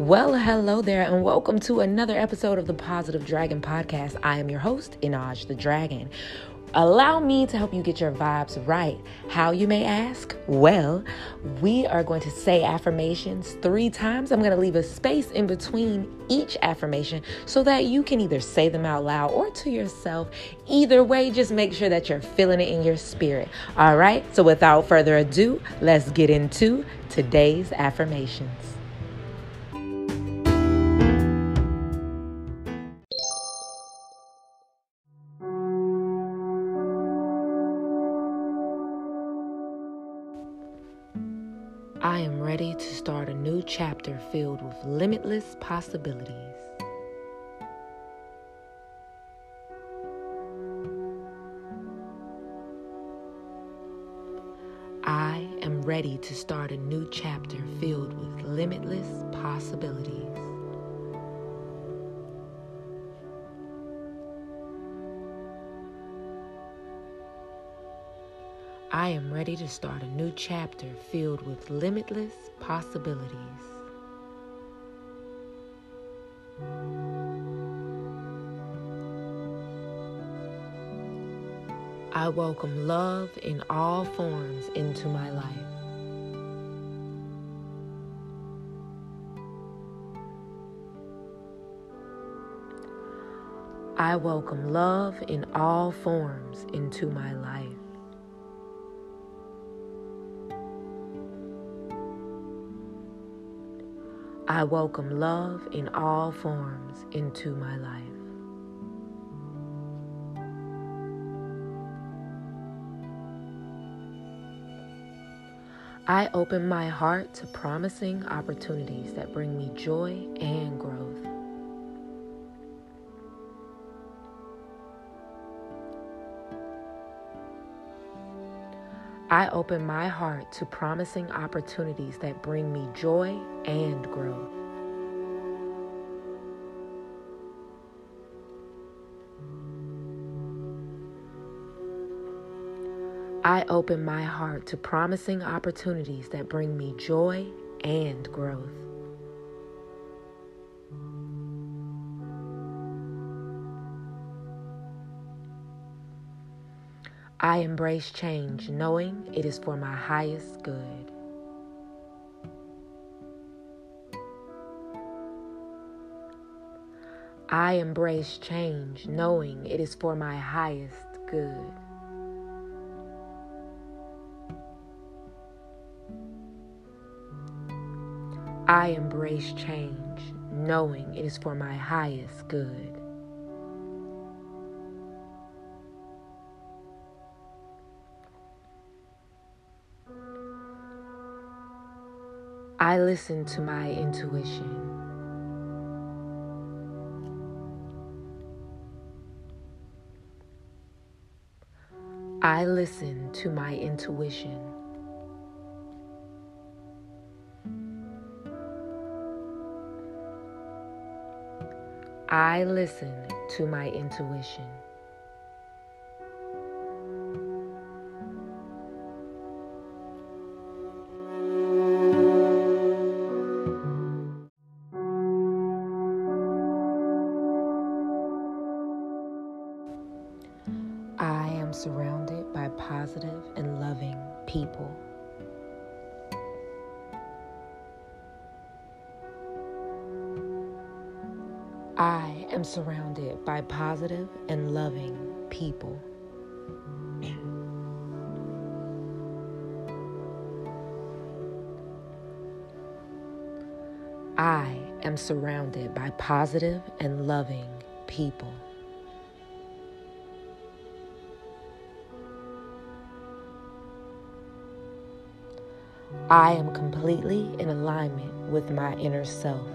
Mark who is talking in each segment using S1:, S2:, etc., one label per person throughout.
S1: Well, hello there, and welcome to another episode of the Positive Dragon Podcast. I am your host, Inaj the Dragon. Allow me to help you get your vibes right. How you may ask? Well, we are going to say affirmations three times. I'm going to leave a space in between each affirmation so that you can either say them out loud or to yourself. Either way, just make sure that you're feeling it in your spirit. All right, so without further ado, let's get into today's affirmations. I am ready to start a new chapter filled with limitless possibilities. I am ready to start a new chapter filled with limitless possibilities. I am ready to start a new chapter filled with limitless possibilities. I welcome love in all forms into my life. I welcome love in all forms into my life. I welcome love in all forms into my life. I open my heart to promising opportunities that bring me joy and growth. I open my heart to promising opportunities that bring me joy and growth. I open my heart to promising opportunities that bring me joy and growth. I embrace change knowing it is for my highest good. I embrace change knowing it is for my highest good. I embrace change knowing it is for my highest good. I listen to my intuition. I listen to my intuition. I listen to my intuition. Surrounded by positive and loving people. I am surrounded by positive and loving people. I am surrounded by positive and loving people. I am completely in alignment with my inner self.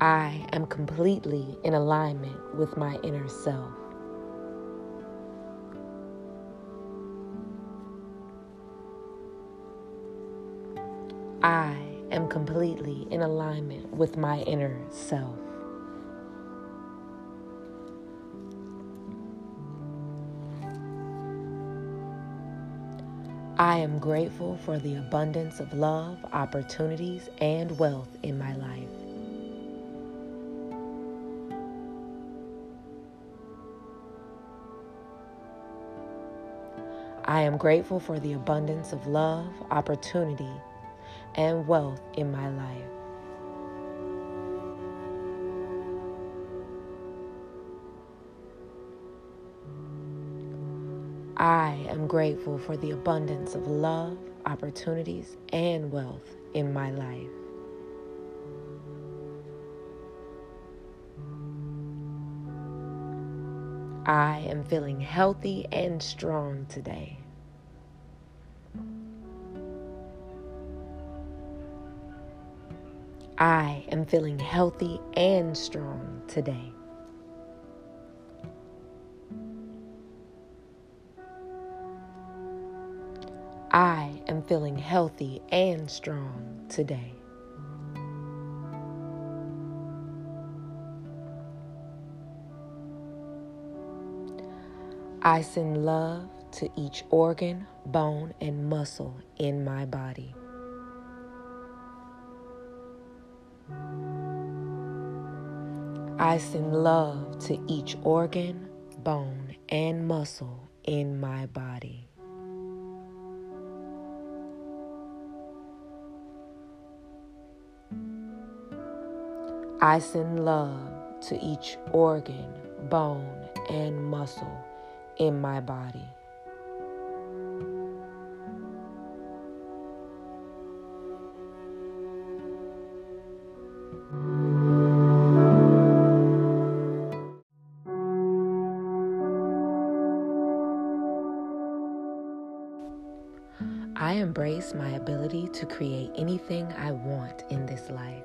S1: I am completely in alignment with my inner self. I am completely in alignment with my inner self. I am grateful for the abundance of love, opportunities, and wealth in my life. I am grateful for the abundance of love, opportunity, and wealth in my life. I am grateful for the abundance of love, opportunities, and wealth in my life. I am feeling healthy and strong today. I am feeling healthy and strong today. Am feeling healthy and strong today. I send love to each organ, bone, and muscle in my body. I send love to each organ, bone, and muscle in my body. I send love to each organ, bone, and muscle in my body. I embrace my ability to create anything I want in this life.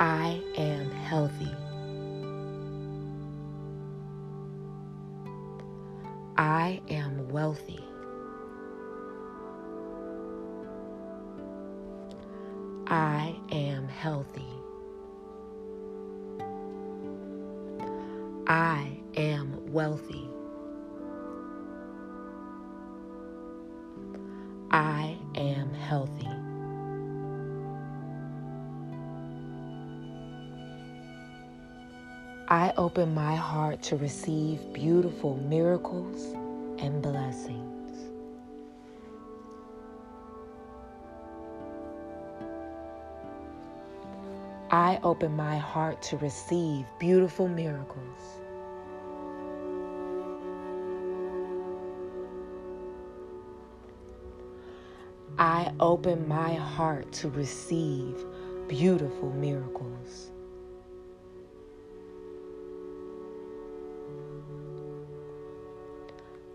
S1: I am healthy. I am wealthy. I am healthy. I am wealthy. I am healthy. I open my heart to receive beautiful miracles and blessings. I open my heart to receive beautiful miracles. I open my heart to receive beautiful miracles.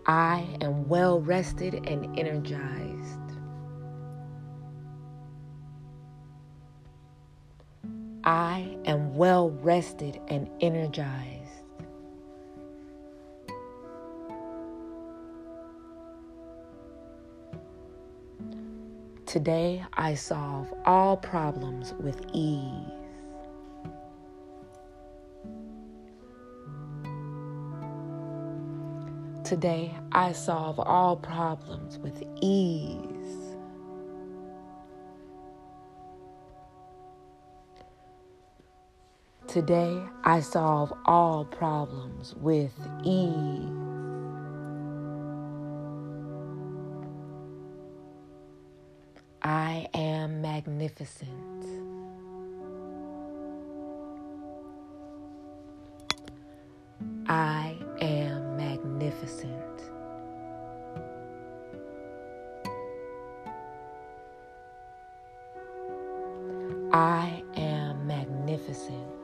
S1: I am well rested and energized. I am well rested and energized. Today I solve all problems with ease. Today I solve all problems with ease. Today I solve all problems with ease. I am magnificent. I am magnificent.